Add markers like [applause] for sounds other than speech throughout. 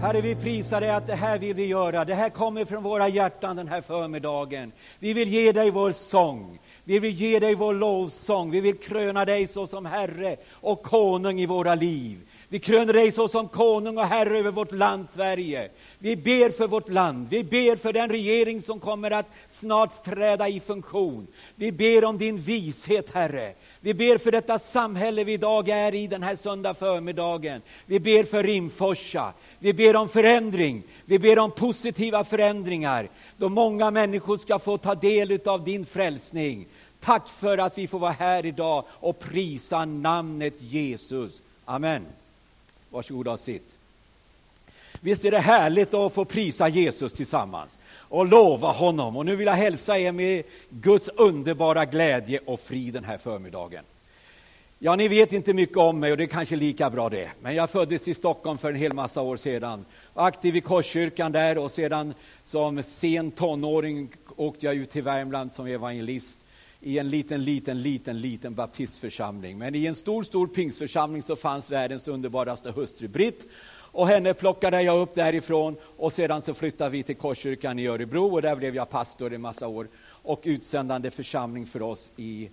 Herre, vi prisar dig att det här vill vi göra. Det här kommer från våra hjärtan den här förmiddagen. Vi vill ge dig vår sång. Vi vill ge dig vår lovsång. Vi vill kröna dig såsom Herre och konung i våra liv. Vi kröner dig såsom konung och herre över vårt land Sverige. Vi ber för vårt land. Vi ber för den regering som kommer att snart träda i funktion. Vi ber om din vishet, Herre. Vi ber för detta samhälle vi idag är i den här söndag förmiddagen. Vi ber för Rimforsa. Vi ber om förändring. Vi ber om positiva förändringar då många människor ska få ta del av din frälsning. Tack för att vi får vara här idag och prisa namnet Jesus. Amen. Varsågoda och sitt. Visst är det härligt att få prisa Jesus tillsammans och lova honom. Och nu vill jag hälsa er med Guds underbara glädje och frid den här förmiddagen. Ja, ni vet inte mycket om mig och det är kanske lika bra det. Men jag föddes i Stockholm för en hel massa år sedan. Aktiv i Korskyrkan där och sedan som sen tonåring åkte jag ut till Värmland som evangelist i en liten, liten, liten, liten baptistförsamling. Men i en stor, stor pingstförsamling så fanns världens underbaraste hustru Britt. Och henne plockade jag upp därifrån och sedan så flyttade vi till Korskyrkan i Örebro och där blev jag pastor i massa år och utsändande församling för oss i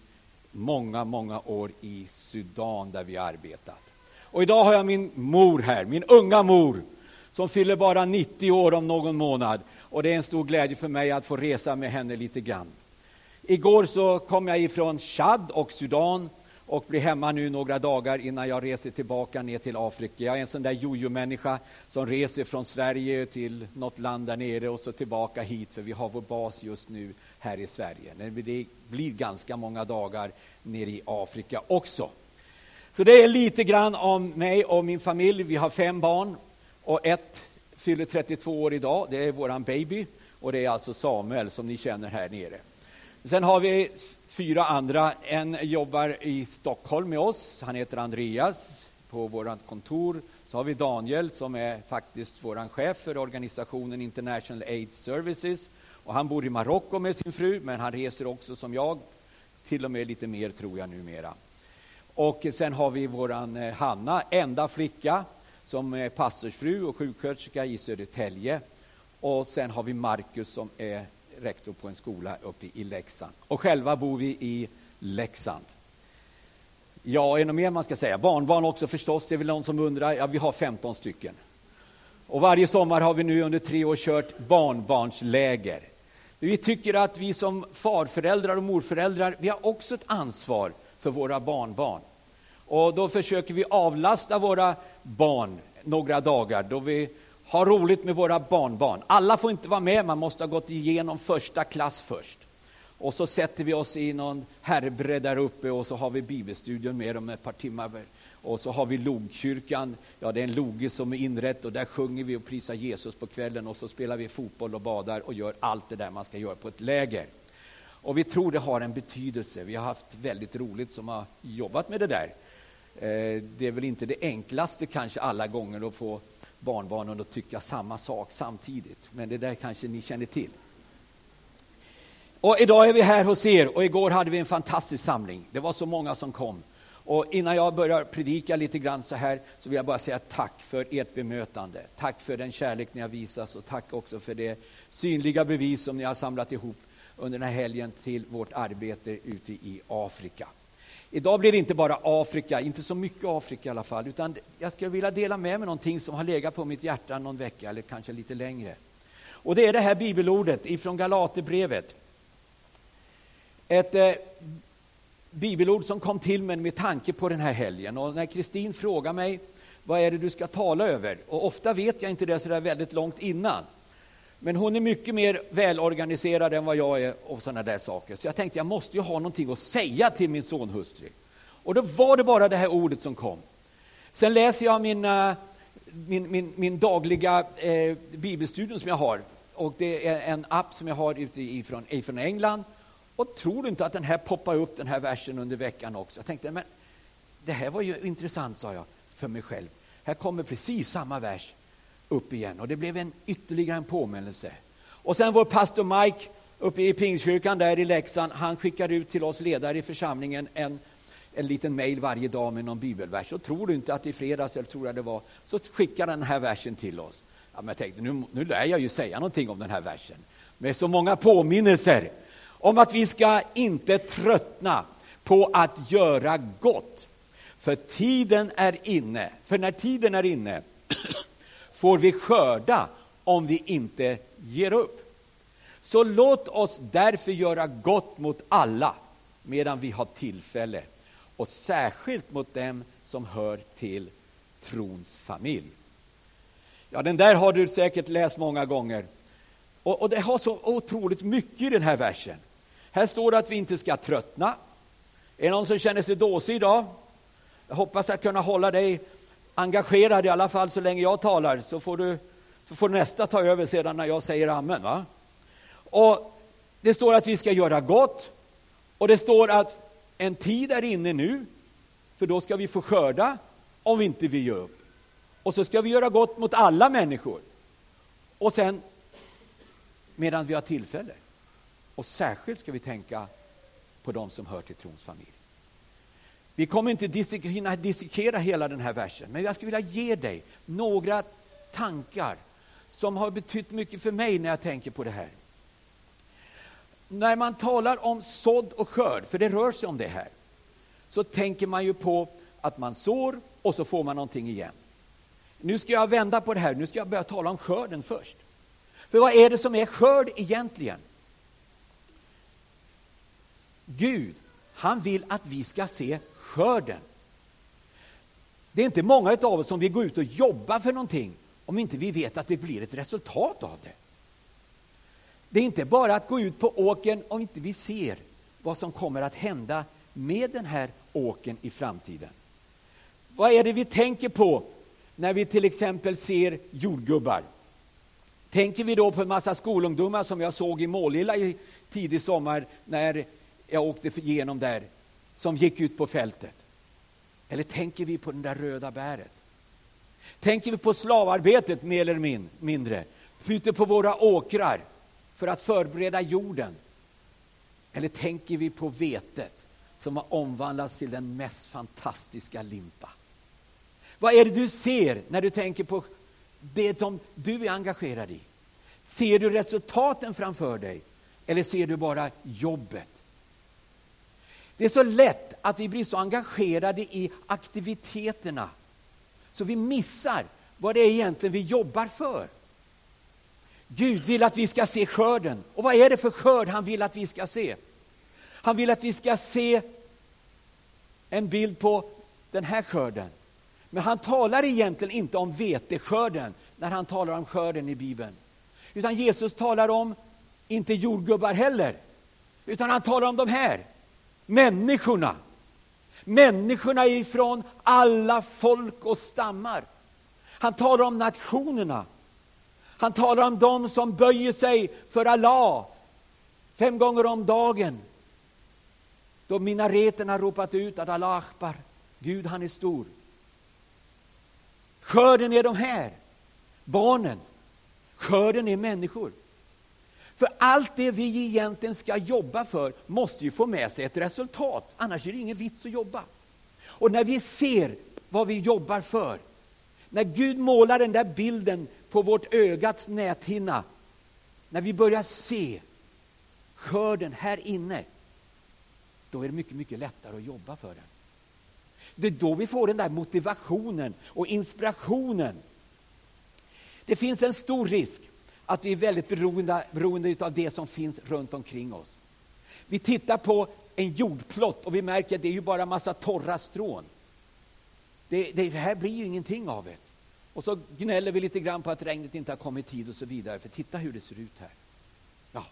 många, många år i Sudan där vi arbetat. Och idag har jag min mor här, min unga mor, som fyller bara 90 år om någon månad. Och det är en stor glädje för mig att få resa med henne lite grann. Igår så kom jag ifrån Chad och Sudan och blir hemma nu några dagar innan jag reser tillbaka ner till Afrika. Jag är en sån där jojo-människa som reser från Sverige till något land där nere och så tillbaka hit för vi har vår bas just nu här i Sverige. Det blir ganska många dagar nere i Afrika också. Så det är lite grann om mig och min familj. Vi har fem barn och ett fyller 32 år idag. Det är våran baby och det är alltså Samuel som ni känner här nere. Sen har vi fyra andra. En jobbar i Stockholm med oss. Han heter Andreas på vårt kontor. Så har vi Daniel som är faktiskt vår chef för organisationen International Aid Services. Och han bor i Marocko med sin fru, men han reser också som jag, till och med lite mer tror jag numera. Och sen har vi våran eh, Hanna, enda flicka, som är pastorsfru och sjuksköterska i Södertälje. Och sen har vi Markus som är rektor på en skola uppe i Leksand. Och själva bor vi i Leksand. Ja, är det mer man ska säga? Barnbarn också förstås, det är väl någon som undrar. Ja, vi har 15 stycken. Och varje sommar har vi nu under tre år kört barnbarnsläger. Vi tycker att vi som farföräldrar och morföräldrar, vi har också ett ansvar för våra barnbarn. Och då försöker vi avlasta våra barn några dagar då vi ha roligt med våra barnbarn. Alla får inte vara med, man måste ha gått igenom första klass först. Och så sätter vi oss i någon härbre där uppe och så har vi bibelstudion med dem ett par timmar. Och så har vi logkyrkan, ja det är en loge som är inrätt och där sjunger vi och prisar Jesus på kvällen och så spelar vi fotboll och badar och gör allt det där man ska göra på ett läger. Och vi tror det har en betydelse. Vi har haft väldigt roligt som har jobbat med det där. Eh, det är väl inte det enklaste kanske alla gånger att få barnbarnen att tycka samma sak samtidigt. Men det där kanske ni känner till. Och idag är vi här hos er och igår hade vi en fantastisk samling. Det var så många som kom. Och innan jag börjar predika lite grann så här så vill jag bara säga tack för ert bemötande. Tack för den kärlek ni har visat och tack också för det synliga bevis som ni har samlat ihop under den här helgen till vårt arbete ute i Afrika. Idag blir det inte bara Afrika, inte så mycket Afrika i alla fall, utan jag skulle vilja dela med mig någonting som har legat på mitt hjärta någon vecka eller kanske lite längre. Och det är det här bibelordet ifrån Galaterbrevet. Ett eh, bibelord som kom till mig med tanke på den här helgen. Och när Kristin frågar mig vad är det du ska tala över, och ofta vet jag inte det så där väldigt långt innan, men hon är mycket mer välorganiserad än vad jag är och sådana där saker. Så jag tänkte jag måste ju ha någonting att säga till min sonhustru. Och då var det bara det här ordet som kom. Sen läser jag mina, eh, min, min, min dagliga eh, bibelstudium som jag har. Och det är en app som jag har utifrån ifrån England. Och tror du inte att den här poppar upp den här versen under veckan också? Jag tänkte, men det här var ju intressant, sa jag för mig själv. Här kommer precis samma vers upp igen. Och det blev en ytterligare en påminnelse. Och sen vår pastor Mike uppe i Pingstkyrkan där i Leksand, han skickar ut till oss ledare i församlingen en, en liten mail varje dag med någon bibelvers. Och tror du inte att i fredags, eller tror jag det var, så skickar den här versen till oss. Ja, men jag tänkte, nu, nu lär jag ju säga någonting om den här versen. Med så många påminnelser om att vi ska inte tröttna på att göra gott. För tiden är inne, för när tiden är inne får vi skörda om vi inte ger upp. Så låt oss därför göra gott mot alla medan vi har tillfälle och särskilt mot dem som hör till trons familj. Ja, den där har du säkert läst många gånger. Och, och det har så otroligt mycket i den här versen. Här står det att vi inte ska tröttna. Är det någon som känner sig dåsig idag? Jag hoppas att kunna hålla dig engagerad i alla fall så länge jag talar, så får, du, så får nästa ta över sedan när jag säger amen. Va? Och Det står att vi ska göra gott och det står att en tid är inne nu, för då ska vi få skörda om vi inte vi ger upp. Och så ska vi göra gott mot alla människor. Och sen, medan vi har tillfälle. Och särskilt ska vi tänka på de som hör till trons familj. Vi kommer inte hinna dissekera hela den här versen, men jag skulle vilja ge dig några tankar som har betytt mycket för mig när jag tänker på det här. När man talar om sådd och skörd, för det rör sig om det här, så tänker man ju på att man sår och så får man någonting igen. Nu ska jag vända på det här, nu ska jag börja tala om skörden först. För vad är det som är skörd egentligen? Gud, han vill att vi ska se skörden. Det är inte många av oss som vill gå ut och jobba för någonting om inte vi vet att det blir ett resultat av det. Det är inte bara att gå ut på åken om inte vi ser vad som kommer att hända med den här åken i framtiden. Vad är det vi tänker på när vi till exempel ser jordgubbar? Tänker vi då på en massa skolungdomar som jag såg i Målilla i tidig sommar när jag åkte igenom där, som gick ut på fältet? Eller tänker vi på den där röda bäret? Tänker vi på slavarbetet mer eller mindre, ute på våra åkrar för att förbereda jorden? Eller tänker vi på vetet som har omvandlats till den mest fantastiska limpa? Vad är det du ser när du tänker på det som du är engagerad i? Ser du resultaten framför dig eller ser du bara jobbet? Det är så lätt att vi blir så engagerade i aktiviteterna så vi missar vad det är egentligen vi jobbar för. Gud vill att vi ska se skörden. Och vad är det för skörd han vill att vi ska se? Han vill att vi ska se en bild på den här skörden. Men han talar egentligen inte om veteskörden när han talar om skörden i Bibeln. Utan Jesus talar om, inte jordgubbar heller, utan han talar om de här människorna. Människorna ifrån alla folk och stammar. Han talar om nationerna. Han talar om dem som böjer sig för Allah fem gånger om dagen. Då minareterna ropat ut att Allah Akbar, Gud han är stor. Skörden är de här, barnen. Skörden är människor. För allt det vi egentligen ska jobba för måste ju få med sig ett resultat, annars är det ingen vits att jobba. Och när vi ser vad vi jobbar för, när Gud målar den där bilden på vårt ögats näthinna, när vi börjar se skörden här inne, då är det mycket, mycket lättare att jobba för den. Det är då vi får den där motivationen och inspirationen. Det finns en stor risk att vi är väldigt beroende, beroende av det som finns runt omkring oss. Vi tittar på en jordplott och vi märker att det är ju bara massa torra strån. Det, det här blir ju ingenting av det. Och så gnäller vi lite grann på att regnet inte har kommit i tid och så vidare, för titta hur det ser ut här. Ja.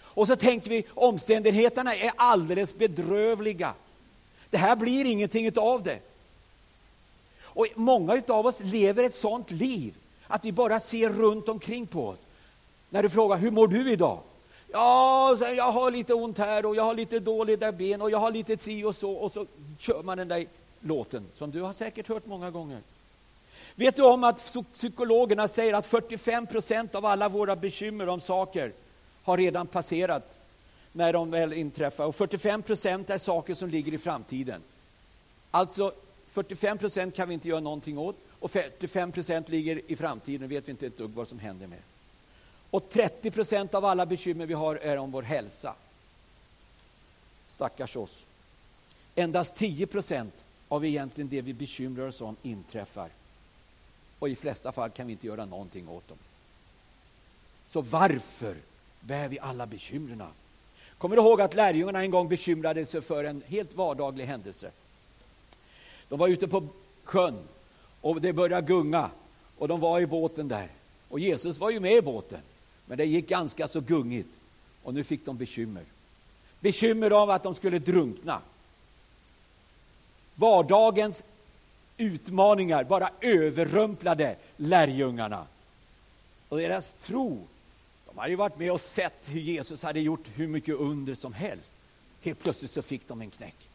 Och så tänker vi omständigheterna är alldeles bedrövliga. Det här blir ingenting av det. Och många av oss lever ett sånt liv att vi bara ser runt omkring på oss. När du frågar hur mår du idag? Ja, jag har lite ont här och jag har lite dåliga ben och jag har lite si och så och så kör man den där låten som du har säkert hört många gånger. Vet du om att psykologerna säger att 45 procent av alla våra bekymmer om saker har redan passerat när de väl inträffar och 45 procent är saker som ligger i framtiden. Alltså 45 procent kan vi inte göra någonting åt och 45 procent ligger i framtiden, vet vi inte ett dugg vad som händer med. Och 30 procent av alla bekymmer vi har är om vår hälsa. Stackars oss. Endast 10 procent av egentligen det vi bekymrar oss om inträffar. Och i flesta fall kan vi inte göra någonting åt dem. Så varför bär vi alla bekymren? Kommer du ihåg att lärjungarna en gång bekymrade sig för en helt vardaglig händelse? De var ute på sjön och det började gunga och de var i båten där. Och Jesus var ju med i båten, men det gick ganska så gungigt och nu fick de bekymmer. Bekymmer av att de skulle drunkna. Vardagens utmaningar bara överrumplade lärjungarna. Och deras tro, de hade ju varit med och sett hur Jesus hade gjort hur mycket under som helst. Helt plötsligt så fick de en knäck.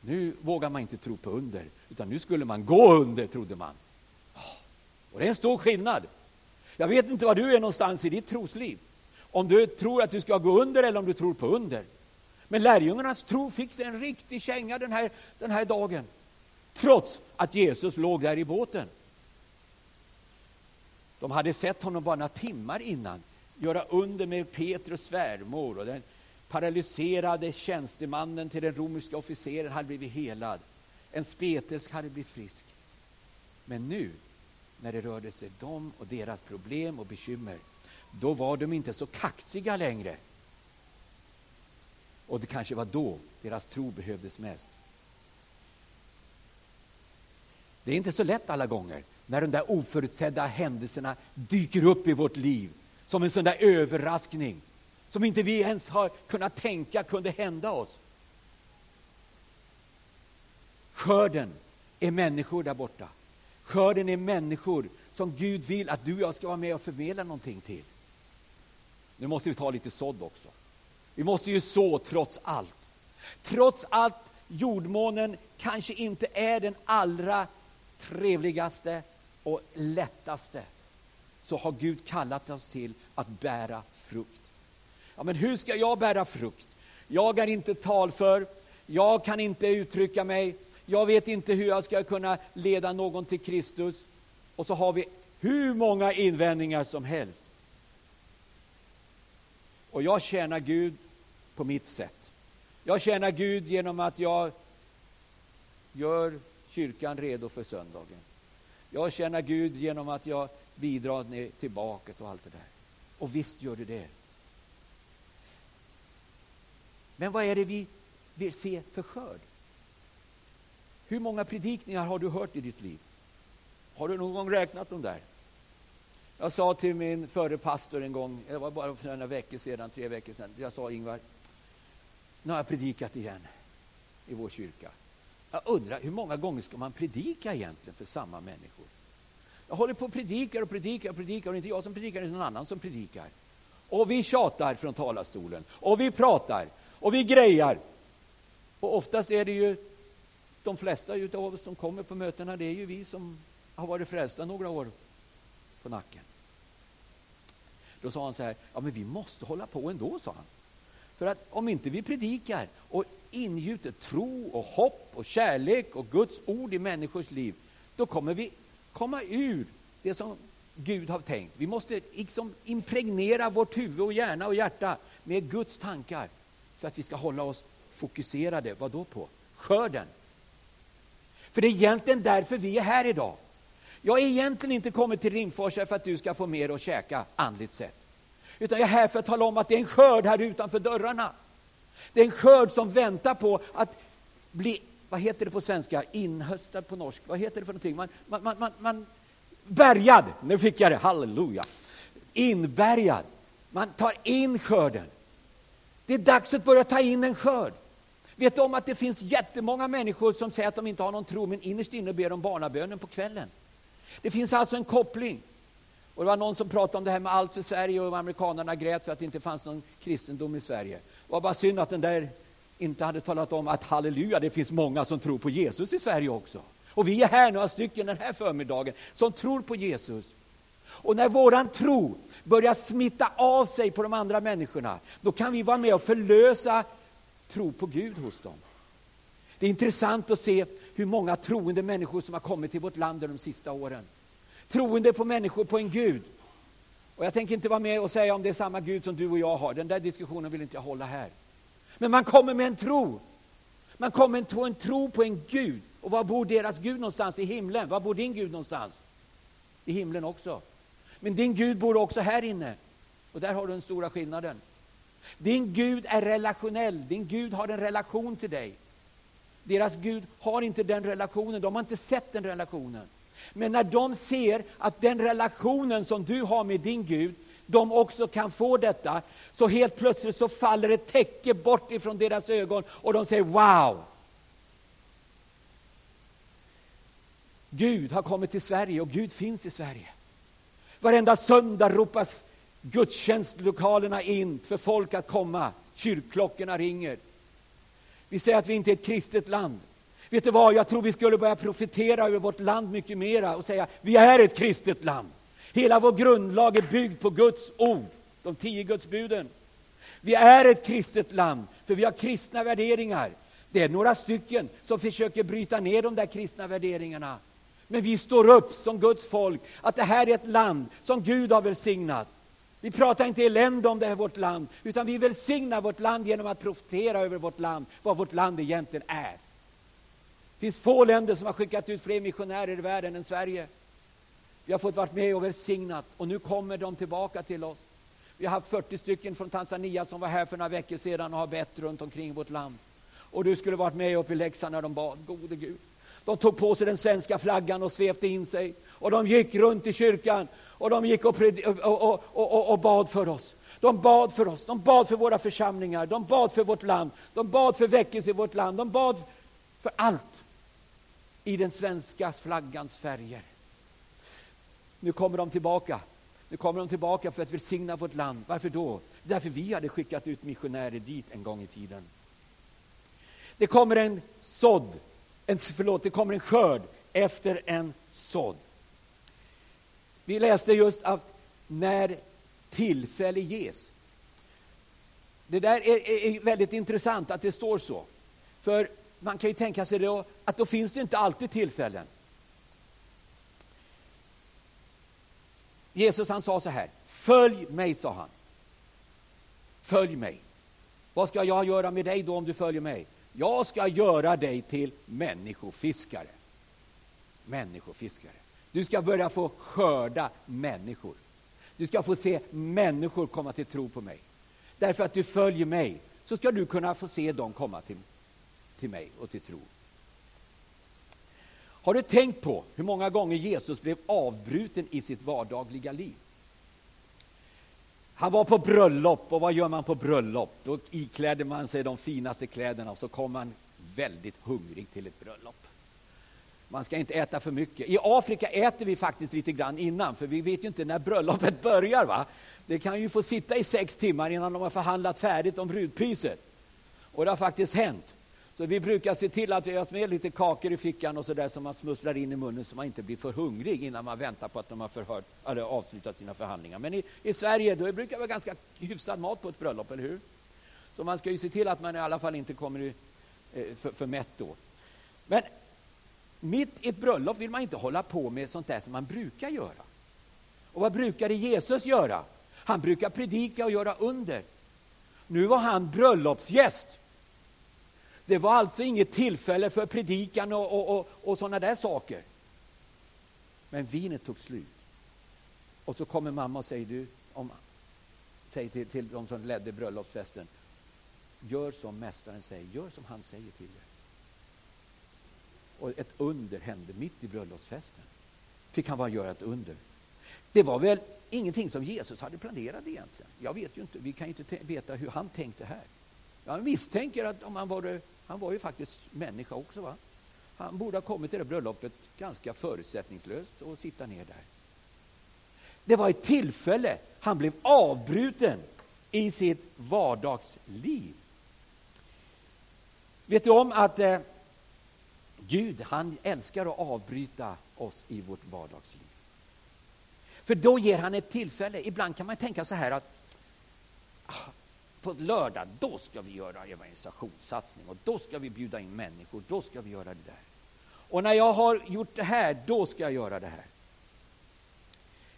Nu vågar man inte tro på under, utan nu skulle man gå under, trodde man. Ah, och det är en stor skillnad. Jag vet inte var du är någonstans i ditt trosliv. Om du tror att du ska gå under eller om du tror på under. Men lärjungarnas tro fick sig en riktig känga den här, den här dagen. Trots att Jesus låg där i båten. De hade sett honom bara några timmar innan göra under med Petrus svärmor och den paralyserade tjänstemannen till den romerska officeren hade blivit helad. En spetälsk hade blivit frisk. Men nu, när det rörde sig dem och deras problem och bekymmer, då var de inte så kaxiga längre. Och det kanske var då deras tro behövdes mest. Det är inte så lätt alla gånger när de där oförutsedda händelserna dyker upp i vårt liv som en sån där överraskning som inte vi ens har kunnat tänka kunde hända oss. Skörden är människor där borta. Skörden är människor som Gud vill att du och jag ska vara med och förmedla någonting till. Nu måste vi ta lite sådd också. Vi måste ju så trots allt. Trots att jordmånen kanske inte är den allra trevligaste och lättaste så har Gud kallat oss till att bära frukt. Ja, men hur ska jag bära frukt? Jag är inte talför, jag kan inte uttrycka mig, jag vet inte hur jag ska kunna leda någon till Kristus. Och så har vi hur många invändningar som helst. Och jag tjänar Gud på mitt sätt. Jag tjänar Gud genom att jag gör kyrkan redo för söndagen. Jag tjänar Gud genom att jag bidrar till baket och allt det där. Och visst gör du det. Men vad är det vi vill se för skörd? Hur många predikningar har du hört i ditt liv? Har du någon gång räknat dem där? Jag sa till min förre pastor en gång, det var bara för några veckor sedan, tre veckor sedan, jag sa Ingvar, nu har jag predikat igen i vår kyrka. Jag undrar hur många gånger ska man predika egentligen för samma människor? Jag håller på och predikar och predikar och predikar och inte jag som predikar, utan någon annan som predikar. Och vi tjatar från talarstolen och vi pratar och vi grejar. Och oftast är det ju de flesta av oss som kommer på mötena, det är ju vi som har varit frälsta några år på nacken. Då sa han så här, ja men vi måste hålla på ändå, sa han. För att om inte vi predikar och ingjuter tro och hopp och kärlek och Guds ord i människors liv, då kommer vi komma ur det som Gud har tänkt. Vi måste liksom impregnera vårt huvud och hjärna och hjärta med Guds tankar för att vi ska hålla oss fokuserade. Vad då på? Skörden. För det är egentligen därför vi är här idag. Jag är egentligen inte kommit till Rimforsa för att du ska få mer att käka andligt sett. Utan jag är här för att tala om att det är en skörd här utanför dörrarna. Det är en skörd som väntar på att bli, vad heter det på svenska, inhöstad på norsk, vad heter det för någonting? Man, man, man, man, man bärgad, nu fick jag det, halleluja. Inbärgad. Man tar in skörden. Det är dags att börja ta in en skörd. Vet du om att det finns jättemånga människor som säger att de inte har någon tro, men innerst inne ber de barnabönen på kvällen. Det finns alltså en koppling. Och det var någon som pratade om det här med allt för Sverige och amerikanerna grät för att det inte fanns någon kristendom i Sverige. Det var bara synd att den där inte hade talat om att halleluja, det finns många som tror på Jesus i Sverige också. Och vi är här några stycken den här förmiddagen som tror på Jesus. Och när våran tro börjar smitta av sig på de andra människorna, då kan vi vara med och förlösa tro på Gud hos dem. Det är intressant att se hur många troende människor som har kommit till vårt land de sista åren. Troende på människor, på en Gud. Och jag tänker inte vara med och säga om det är samma Gud som du och jag har. Den där diskussionen vill inte jag hålla här. Men man kommer med en tro. Man kommer med en tro på en Gud. Och var bor deras Gud någonstans? I himlen. Var bor din Gud någonstans? I himlen också. Men din Gud bor också här inne. Och där har du den stora skillnaden. Din Gud är relationell. Din Gud har en relation till dig. Deras Gud har inte den relationen. De har inte sett den relationen. Men när de ser att den relationen som du har med din Gud, de också kan få detta, så helt plötsligt så faller ett täcke bort ifrån deras ögon och de säger wow! Gud har kommit till Sverige och Gud finns i Sverige. Varenda söndag ropas gudstjänstlokalerna in för folk att komma. Kyrkklockorna ringer. Vi säger att vi inte är ett kristet land. Vet du vad, jag tror vi skulle börja profetera över vårt land mycket mera och säga vi är ett kristet land. Hela vår grundlag är byggd på Guds ord, de tio Gudsbuden. Vi är ett kristet land, för vi har kristna värderingar. Det är några stycken som försöker bryta ner de där kristna värderingarna. Men vi står upp som Guds folk, att det här är ett land som Gud har välsignat. Vi pratar inte elände om det här vårt land, utan vi välsignar vårt land genom att profetera över vårt land, vad vårt land egentligen är. Det finns få länder som har skickat ut fler missionärer i världen än Sverige. Vi har fått vara med och välsignat och nu kommer de tillbaka till oss. Vi har haft 40 stycken från Tanzania som var här för några veckor sedan och har bett runt omkring vårt land. Och du skulle varit med uppe i Leksand när de bad, gode Gud. De tog på sig den svenska flaggan och svepte in sig. Och de gick runt i kyrkan och de gick och, och, och, och, bad för oss. De bad för oss, de bad för våra församlingar, de bad för vårt land, de bad för väckelse i vårt land, de bad för allt i den svenska flaggans färger. Nu kommer de tillbaka. Nu kommer de tillbaka för att välsigna vårt land. Varför då? Därför vi hade skickat ut missionärer dit en gång i tiden. Det kommer en sådd, en, förlåt, det kommer en skörd efter en sådd. Vi läste just att när tillfälle ges. Det där är, är, väldigt intressant att det står så. För man kan ju tänka sig då, att då finns det inte alltid tillfällen. Jesus han sa så här, följ mig, sa han. Följ mig. Vad ska jag göra med dig då om du följer mig? Jag ska göra dig till människofiskare. Människofiskare. Du ska börja få skörda människor. Du ska få se människor komma till tro på mig. Därför att du följer mig så ska du kunna få se dem komma till, till mig och till tro. Har du tänkt på hur många gånger Jesus blev avbruten i sitt vardagliga liv? Han var på bröllop, och vad gör man på bröllop? Då ikläder man sig de finaste kläderna och så kommer man väldigt hungrig till ett bröllop. Man ska inte äta för mycket. I Afrika äter vi faktiskt lite grann innan, för vi vet ju inte när bröllopet [laughs] börjar. va? Det kan ju få sitta i sex timmar innan de har förhandlat färdigt om brudpriset. Och det har faktiskt hänt. Så vi brukar se till att vi har med lite kakor i fickan och sådär som man smusslar in i munnen så man inte blir för hungrig innan man väntar på att de har förhört, eller avslutat sina förhandlingar. Men i, i Sverige då brukar det vara ganska hyfsad mat på ett bröllop, eller hur? Så man ska ju se till att man i alla fall inte kommer i, eh, för, för mätt då. Men mitt i ett bröllop vill man inte hålla på med sånt där som man brukar göra. Och vad brukade Jesus göra? Han brukar predika och göra under. Nu var han bröllopsgäst. Det var alltså inget tillfälle för predikan och, och, och, och sådana där saker. Men vinet tog slut. Och så kommer mamma och säger, du, om, säger till, till de som ledde bröllopsfesten, gör som mästaren säger, gör som han säger till dig. Och ett under hände mitt i bröllopsfesten. Fick han bara göra ett under. Det var väl ingenting som Jesus hade planerat egentligen. Jag vet ju inte, vi kan ju inte veta hur han tänkte här. Jag misstänker att om han var, han var ju faktiskt människa också. va? Han borde ha kommit till det bröllopet ganska förutsättningslöst och sitta ner där. Det var ett tillfälle han blev avbruten i sitt vardagsliv. Vet du om att eh, Gud han älskar att avbryta oss i vårt vardagsliv. För då ger han ett tillfälle. Ibland kan man tänka så här att på lördag, då ska vi göra evangelisationssatsning och då ska vi bjuda in människor, då ska vi göra det där. Och när jag har gjort det här, då ska jag göra det här.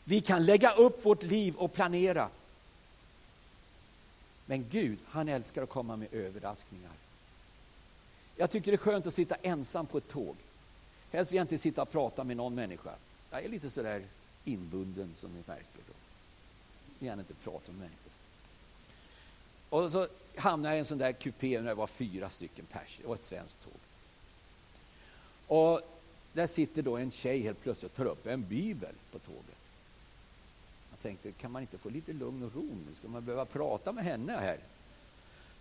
Vi kan lägga upp vårt liv och planera. Men Gud, han älskar att komma med överraskningar. Jag tycker det är skönt att sitta ensam på ett tåg. Helst vill jag inte sitta och prata med någon människa. Jag är lite sådär inbunden som ni märker. Då. Jag vill gärna inte prata med människor. Och så hamnade jag i en sån där kupé när det var fyra stycken pers. Det var ett svenskt tåg. Och där sitter då en tjej helt plötsligt och tar upp en bibel på tåget. Jag tänkte, kan man inte få lite lugn och ro nu? Ska man behöva prata med henne här?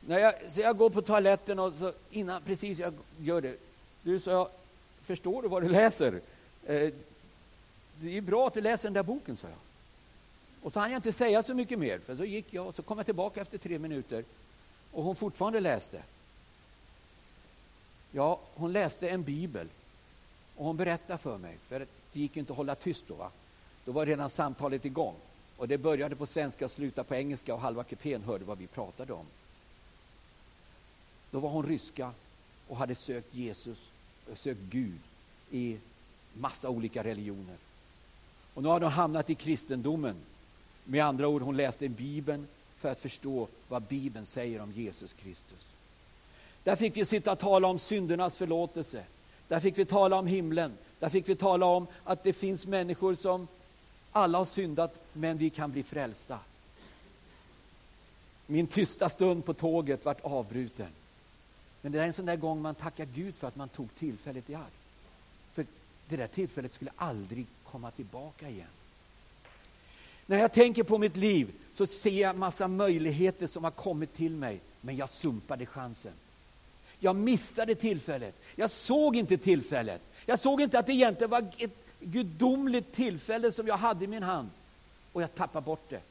När jag, så jag går på toaletten och så innan precis jag gör det. Du, sa jag, förstår du vad du läser? Eh, det är bra att du läser den där boken, sa jag. Och så hann jag inte säga så mycket mer, för så gick jag och så kom jag tillbaka efter tre minuter och hon fortfarande läste. Ja, hon läste en bibel och hon berättade för mig, för det gick inte att hålla tyst då. Va? Då var redan samtalet igång. Och det började på svenska och slutade på engelska och halva kupén hörde vad vi pratade om. Då var hon ryska och hade sökt Jesus, eh, sökt Gud i massa olika religioner. Och nu har hon hamnat i kristendomen. Med andra ord, hon läste Bibeln för att förstå vad Bibeln säger om Jesus Kristus. Där fick vi sitta och tala om syndernas förlåtelse. Där fick vi tala om himlen. Där fick vi tala om att det finns människor som alla har syndat, men vi kan bli frälsta. Min tysta stund på tåget vart avbruten. Men det är en sån där gång man tackar Gud för att man tog tillfället i akt. För det där tillfället skulle aldrig komma tillbaka igen. När jag tänker på mitt liv så ser jag massa möjligheter som har kommit till mig, men jag sumpade chansen. Jag missade tillfället. Jag såg inte tillfället. Jag såg inte att det egentligen var ett gudomligt tillfälle som jag hade i min hand. Och jag tappade bort det.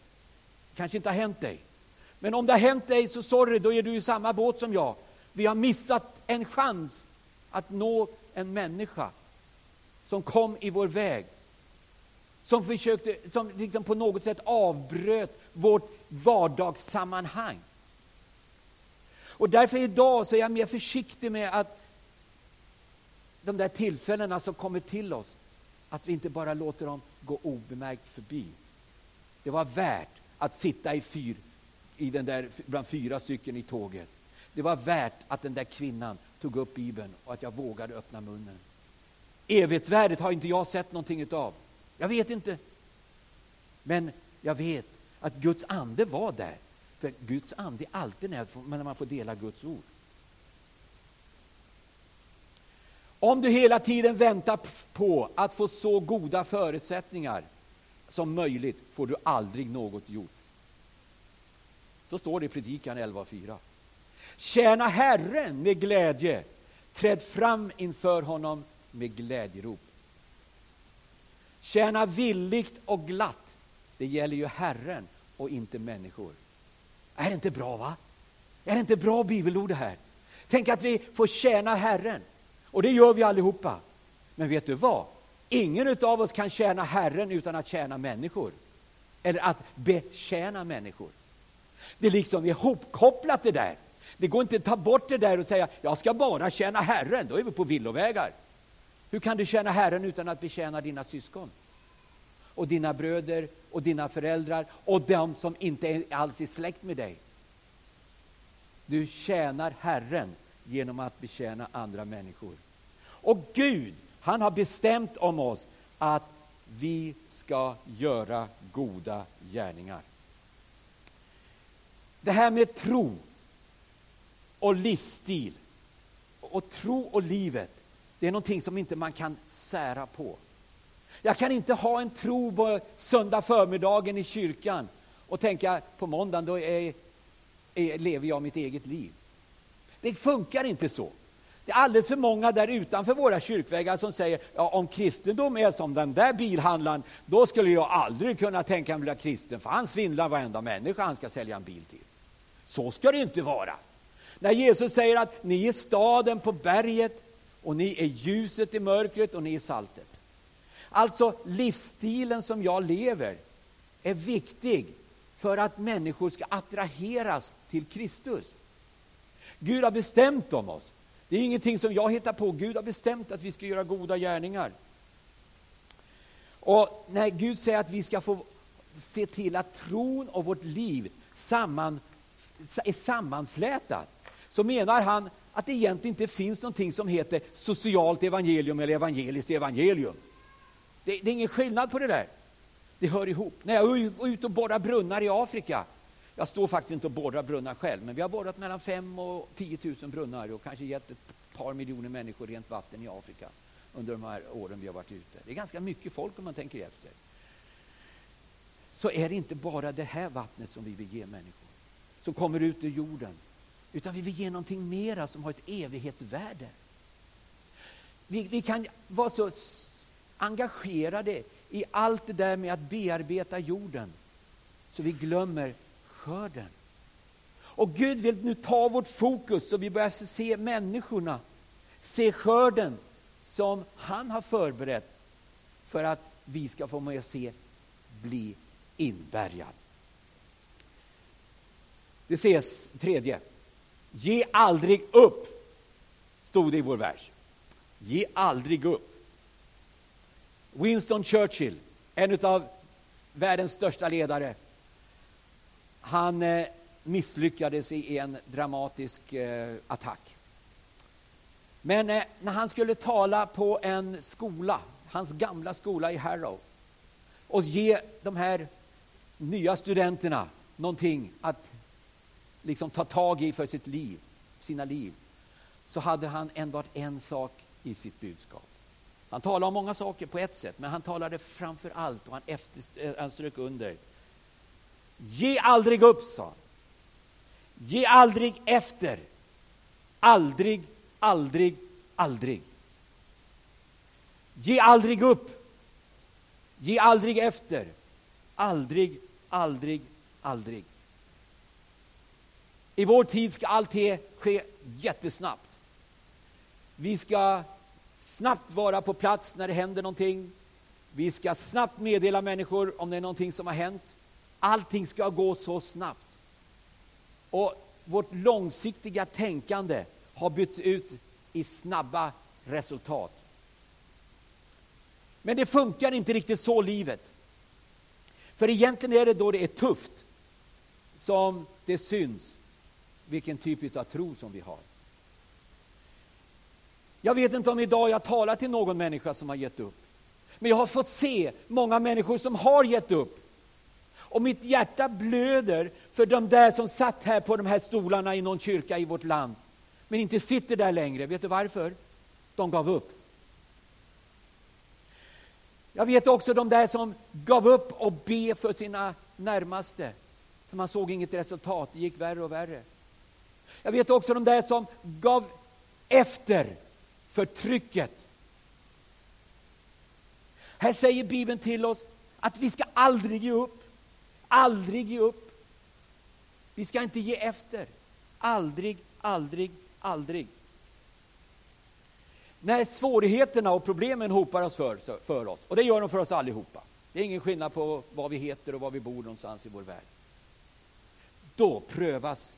kanske inte har hänt dig. Men om det har hänt dig så sorry, då är du i samma båt som jag. Vi har missat en chans att nå en människa som kom i vår väg. Som, försökte, som liksom på något sätt avbröt vårt vardagssammanhang. Och därför idag så är jag mer försiktig med att de där tillfällena som kommer till oss, att vi inte bara låter dem gå obemärkt förbi. Det var värt att sitta i fyr, i den där, bland fyra stycken i tåget. Det var värt att den där kvinnan tog upp Bibeln och att jag vågade öppna munnen. Evighetsvärdet har inte jag sett någonting utav. Jag vet inte. Men jag vet att Guds ande var där. För Guds ande är alltid när man får dela Guds ord. Om du hela tiden väntar på att få så goda förutsättningar som möjligt får du aldrig något gjort. Så står det i Predikan 11.4. Tjäna Herren med glädje, träd fram inför honom med glädjerop. Tjäna villigt och glatt, det gäller ju Herren och inte människor. Är det inte bra va? Är det inte bra bibelord det här? Tänk att vi får tjäna Herren. Och det gör vi allihopa. Men vet du vad? Ingen av oss kan tjäna Herren utan att tjäna människor. Eller att betjäna människor. Det är liksom ihopkopplat det där. Det går inte att ta bort det där och säga jag ska bara tjäna Herren, då är vi på villovägar. Hur kan du tjäna Herren utan att betjäna dina syskon? Och dina bröder och dina föräldrar och de som inte alls är släkt med dig. Du tjänar Herren genom att betjäna andra människor. Och Gud, han har bestämt om oss att vi ska göra goda gärningar. Det här med tro och livsstil och tro och livet, det är någonting som inte man kan sära på. Jag kan inte ha en tro på söndag förmiddagen i kyrkan och tänka på måndagen då är, är, lever jag mitt eget liv. Det funkar inte så. Det är alldeles för många där utanför våra kyrkväggar som säger ja, om kristendom är som den där bilhandlaren, då skulle jag aldrig kunna tänka mig att bli kristen, för han svindlar varenda människa han ska sälja en bil till. Så ska det inte vara. När Jesus säger att ni är staden på berget och ni är ljuset i mörkret och ni är saltet. Alltså livsstilen som jag lever är viktig för att människor ska attraheras till Kristus. Gud har bestämt om oss. Det är ingenting som jag hittar på. Gud har bestämt att vi ska göra goda gärningar. Och när Gud säger att vi ska få se till att tron och vårt liv samman, är sammanflätat, så menar han att det egentligen inte finns någonting som heter socialt evangelium eller evangeliskt evangelium. Det, det är ingen skillnad på det där. Det hör ihop. När jag är ute och borrar brunnar i Afrika, jag står faktiskt inte och borrar brunnar själv, men vi har borrat mellan 5 och 10 000 brunnar och kanske gett ett par miljoner människor rent vatten i Afrika under de här åren vi har varit ute. Det är ganska mycket folk om man tänker efter. Så är det inte bara det här vattnet som vi vill ge människor, som kommer ut ur jorden, utan vi vill ge någonting mera som har ett evighetsvärde. Vi, vi kan vara så engagerade i allt det där med att bearbeta jorden så vi glömmer skörden. Och Gud vill nu ta vårt fokus så vi börjar se människorna, se skörden som han har förberett för att vi ska få med se bli inbärgad. Det ses tredje. Ge aldrig upp, stod det i vår vers. Ge aldrig upp. Winston Churchill, en av världens största ledare, han eh, misslyckades i en dramatisk eh, attack. Men eh, när han skulle tala på en skola, hans gamla skola i Harrow, och ge de här nya studenterna någonting att liksom ta tag i för sitt liv, sina liv, så hade han enbart en sak i sitt budskap. Han talade om många saker på ett sätt, men han talade framför allt, och han, efter, eh, han strök under, ge aldrig upp, sa han. Ge aldrig efter. Aldrig, aldrig, aldrig. Ge aldrig upp. Ge aldrig efter. Aldrig, aldrig, aldrig. I vår tid ska allt ske jättesnabbt. Vi ska snabbt vara på plats när det händer någonting. Vi ska snabbt meddela människor om det är någonting som har hänt. Allting ska gå så snabbt. Och vårt långsiktiga tänkande har bytts ut i snabba resultat. Men det funkar inte riktigt så, livet. För egentligen är det då det är tufft som det syns vilken typ av tro som vi har. Jag vet inte om idag jag talar till någon människa som har gett upp. Men jag har fått se många människor som har gett upp. Och mitt hjärta blöder för de där som satt här på de här stolarna i någon kyrka i vårt land, men inte sitter där längre. Vet du varför? De gav upp. Jag vet också de där som gav upp och be för sina närmaste, för man såg inget resultat, det gick värre och värre. Jag vet också de där som gav efter för trycket. Här säger Bibeln till oss att vi ska aldrig ge upp. Aldrig ge upp. Vi ska inte ge efter. Aldrig, aldrig, aldrig. När svårigheterna och problemen hopar oss för, för oss, och det gör de för oss allihopa. Det är ingen skillnad på vad vi heter och var vi bor någonstans i vår värld. Då prövas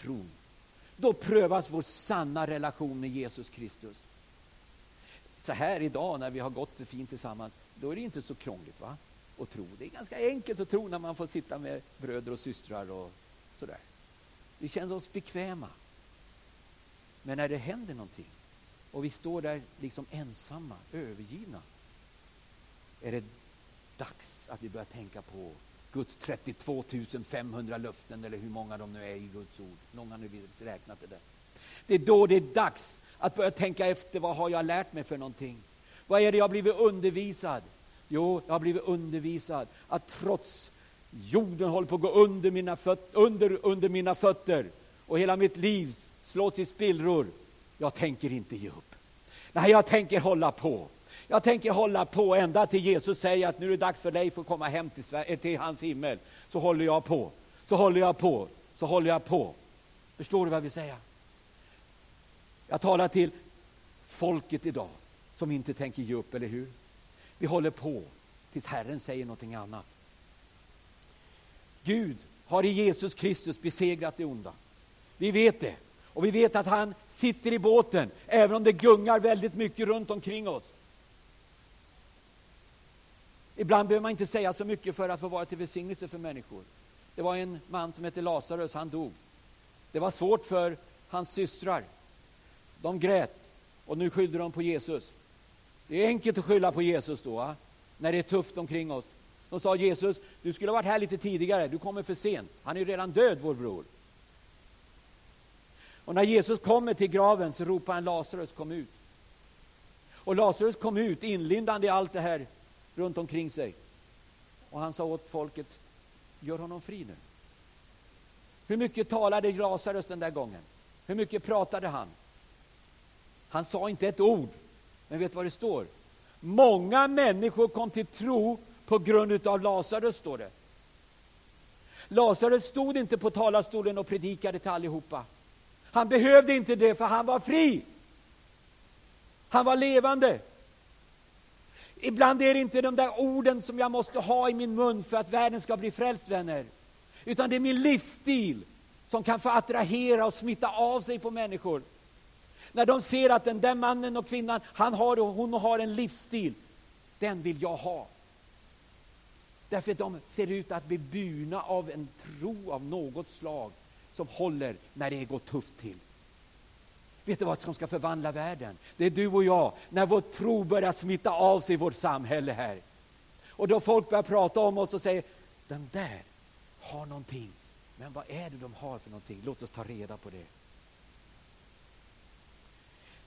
tron. Då prövas vår sanna relation med Jesus Kristus. Så här idag när vi har gått fint tillsammans, då är det inte så krångligt va? att tro. Det är ganska enkelt att tro när man får sitta med bröder och systrar och sådär. Vi känner oss bekväma. Men när det händer någonting och vi står där liksom ensamma, övergivna, är det dags att vi börjar tänka på Guds 32 500 löften eller hur många de nu är i Guds ord. Någon har nu räknat det där. Det är då det är dags att börja tänka efter vad har jag lärt mig för någonting? Vad är det jag har blivit undervisad? Jo, jag har blivit undervisad att trots jorden håller på att gå under mina, föt under, under mina fötter och hela mitt liv slås i spillror. Jag tänker inte ge upp. Nej, jag tänker hålla på. Jag tänker hålla på ända till Jesus säger att nu är det dags för dig att komma hem till, Sverige, eh, till hans himmel. Så håller jag på, så håller jag på, så håller jag på. Förstår du vad jag vill säga? Jag talar till folket idag som inte tänker ge upp, eller hur? Vi håller på tills Herren säger någonting annat. Gud har i Jesus Kristus besegrat det onda. Vi vet det. Och vi vet att han sitter i båten, även om det gungar väldigt mycket runt omkring oss. Ibland behöver man inte säga så mycket för att få vara till välsignelse för människor. Det var en man som hette Lazarus, han dog. Det var svårt för hans systrar. De grät och nu skyllde de på Jesus. Det är enkelt att skylla på Jesus då, när det är tufft omkring oss. De sa Jesus, du skulle ha varit här lite tidigare, du kommer för sent. Han är ju redan död, vår bror. Och när Jesus kommer till graven så ropar han Lazarus, kom ut. Och Lazarus kom ut inlindande i allt det här runt omkring sig. Och han sa åt folket, gör honom fri nu. Hur mycket talade Lazarus den där gången? Hur mycket pratade han? Han sa inte ett ord, men vet vad det står? Många människor kom till tro på grund av Lazarus, står det. Lazarus stod inte på talarstolen och predikade till allihopa. Han behövde inte det, för han var fri. Han var levande. Ibland är det inte de där orden som jag måste ha i min mun för att världen ska bli frälst, vänner. Utan det är min livsstil som kan få attrahera och smitta av sig på människor. När de ser att den där mannen och kvinnan, han har, hon har en livsstil, den vill jag ha. Därför att de ser ut att bli burna av en tro av något slag som håller när det går tufft till. Vet du vad som ska förvandla världen? Det är du och jag, när vår tro börjar smitta av sig i vårt samhälle här. Och då folk börjar prata om oss och säger, den där har någonting. Men vad är det de har för någonting? Låt oss ta reda på det.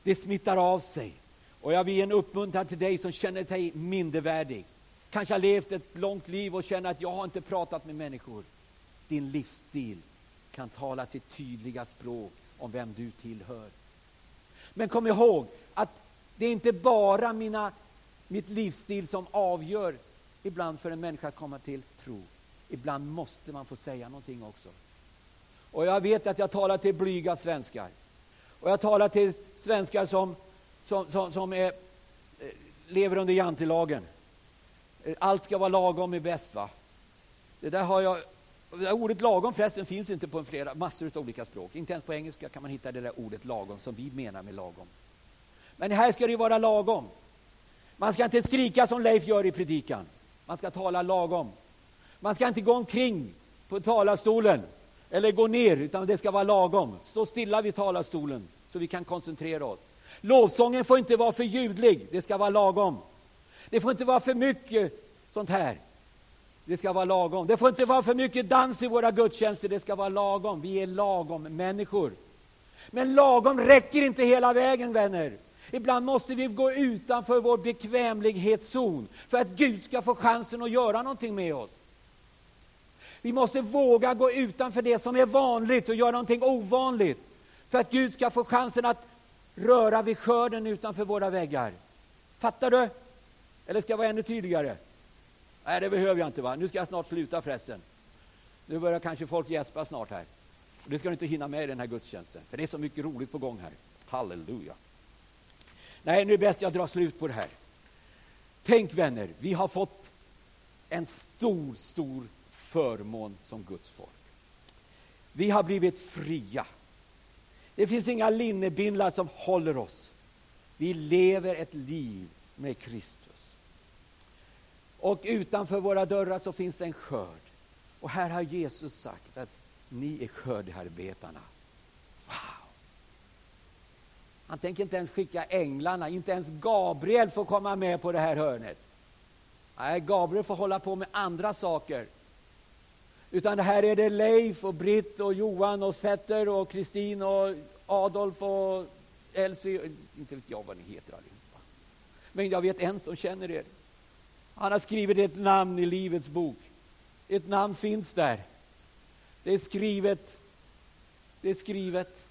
Det smittar av sig. Och jag vill ge en uppmuntran till dig som känner dig mindervärdig. Kanske har levt ett långt liv och känner att jag har inte pratat med människor. Din livsstil kan tala sitt tydliga språk om vem du tillhör. Men kom ihåg att det är inte bara mina, mitt livsstil som avgör ibland för en människa att komma till tro. Ibland måste man få säga någonting också. Och jag vet att jag talar till blyga svenskar. Och jag talar till svenskar som, som, som, som är, eh, lever under jantelagen. Eh, allt ska vara lagom är bäst. va? Det där har jag ordet lagom förresten finns inte på en flera, massor av olika språk. Inte ens på engelska kan man hitta det där ordet lagom som vi menar med lagom. Men här ska det ju vara lagom. Man ska inte skrika som Leif gör i predikan. Man ska tala lagom. Man ska inte gå omkring på talarstolen eller gå ner, utan det ska vara lagom. Stå stilla vid talarstolen så vi kan koncentrera oss. Lovsången får inte vara för ljudlig, det ska vara lagom. Det får inte vara för mycket sånt här. Det ska vara lagom. Det får inte vara för mycket dans i våra gudstjänster, det ska vara lagom. Vi är lagom människor. Men lagom räcker inte hela vägen, vänner. Ibland måste vi gå utanför vår bekvämlighetszon för att Gud ska få chansen att göra någonting med oss. Vi måste våga gå utanför det som är vanligt och göra någonting ovanligt för att Gud ska få chansen att röra vid skörden utanför våra väggar. Fattar du? Eller ska jag vara ännu tydligare? Nej, det behöver jag inte. va? Nu ska jag snart sluta förresten. Nu börjar kanske folk gäspa snart här. Det ska du inte hinna med i den här gudstjänsten, för det är så mycket roligt på gång här. Halleluja. Nej, nu är det bäst jag drar slut på det här. Tänk vänner, vi har fått en stor, stor förmån som Guds folk. Vi har blivit fria. Det finns inga linnebindlar som håller oss. Vi lever ett liv med Kristus. Och utanför våra dörrar så finns det en skörd. Och här har Jesus sagt att ni är skördearbetarna. Wow! Han tänker inte ens skicka änglarna, inte ens Gabriel får komma med på det här hörnet. Nej, Gabriel får hålla på med andra saker. Utan det här är det Leif och Britt och Johan och Fetter och Kristin och Adolf och Elsie. Inte vet jag vad ni heter allihopa. Men jag vet en som känner er. Han har skrivit ett namn i Livets bok. Ett namn finns där. Det är skrivet. Det är skrivet.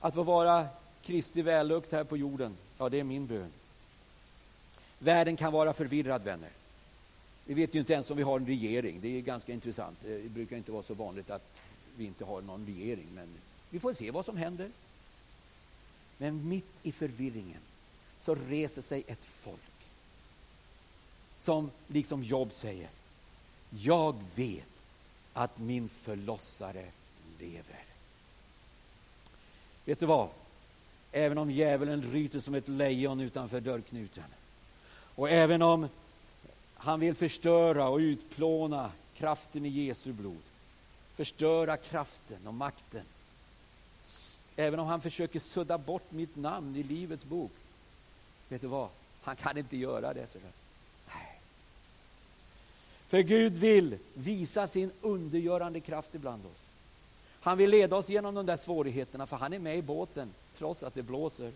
Att få vara Kristi vällukt här på jorden, ja, det är min bön. Världen kan vara förvirrad, vänner. Vi vet ju inte ens om vi har en regering. Det är ganska intressant. Eh, det brukar inte vara så vanligt att vi inte har någon regering, men vi får se vad som händer. Men mitt i förvirringen så reser sig ett folk som, liksom Job säger, jag vet att min förlossare lever. Vet du vad? Även om djävulen ryter som ett lejon utanför dörrknuten och även om han vill förstöra och utplåna kraften i Jesu blod, förstöra kraften och makten. Även om han försöker sudda bort mitt namn i Livets bok. Vet du vad? Han kan inte göra det. Så Nej. För Gud vill visa sin undergörande kraft ibland oss. Han vill leda oss genom de där svårigheterna, för han är med i båten trots att det blåser.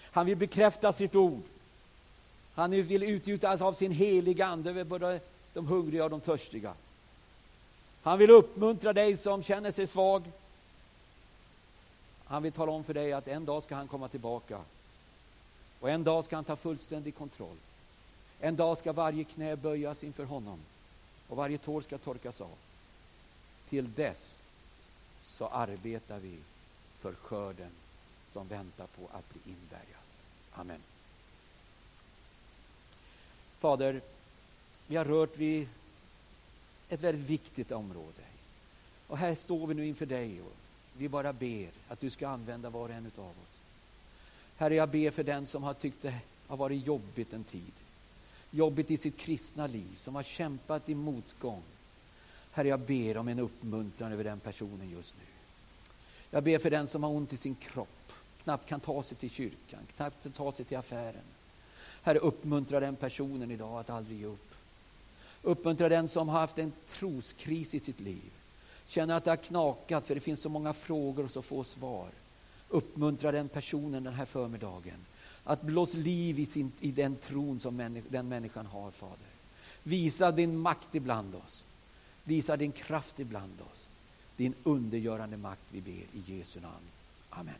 Han vill bekräfta sitt ord. Han vill utgjutas av sin heliga Ande över både de hungriga och de törstiga. Han vill uppmuntra dig som känner sig svag. Han vill tala om för dig att en dag ska han komma tillbaka. Och en dag ska han ta fullständig kontroll. En dag ska varje knä böjas inför honom och varje tår ska torkas av. Till dess så arbetar vi för skörden som väntar på att bli inbärgad. Amen. Fader, vi har rört vid ett väldigt viktigt område. Och här står vi nu inför dig och vi bara ber att du ska använda var och en av oss. Herre, jag ber för den som har tyckt det har varit jobbigt en tid. Jobbigt i sitt kristna liv, som har kämpat i motgång. Herre, jag ber om en uppmuntran över den personen just nu. Jag ber för den som har ont i sin kropp, knappt kan ta sig till kyrkan, knappt kan ta sig till affären. Herre, uppmuntra den personen idag att aldrig ge upp. Uppmuntra den som har haft en troskris i sitt liv. Känner att det har knakat för det finns så många frågor och så få svar. Uppmuntra den personen den här förmiddagen. Att blås liv i, sin, i den tron som människ, den människan har, Fader. Visa din makt ibland oss. Visa din kraft ibland oss. Din undergörande makt vi ber i Jesu namn. Amen.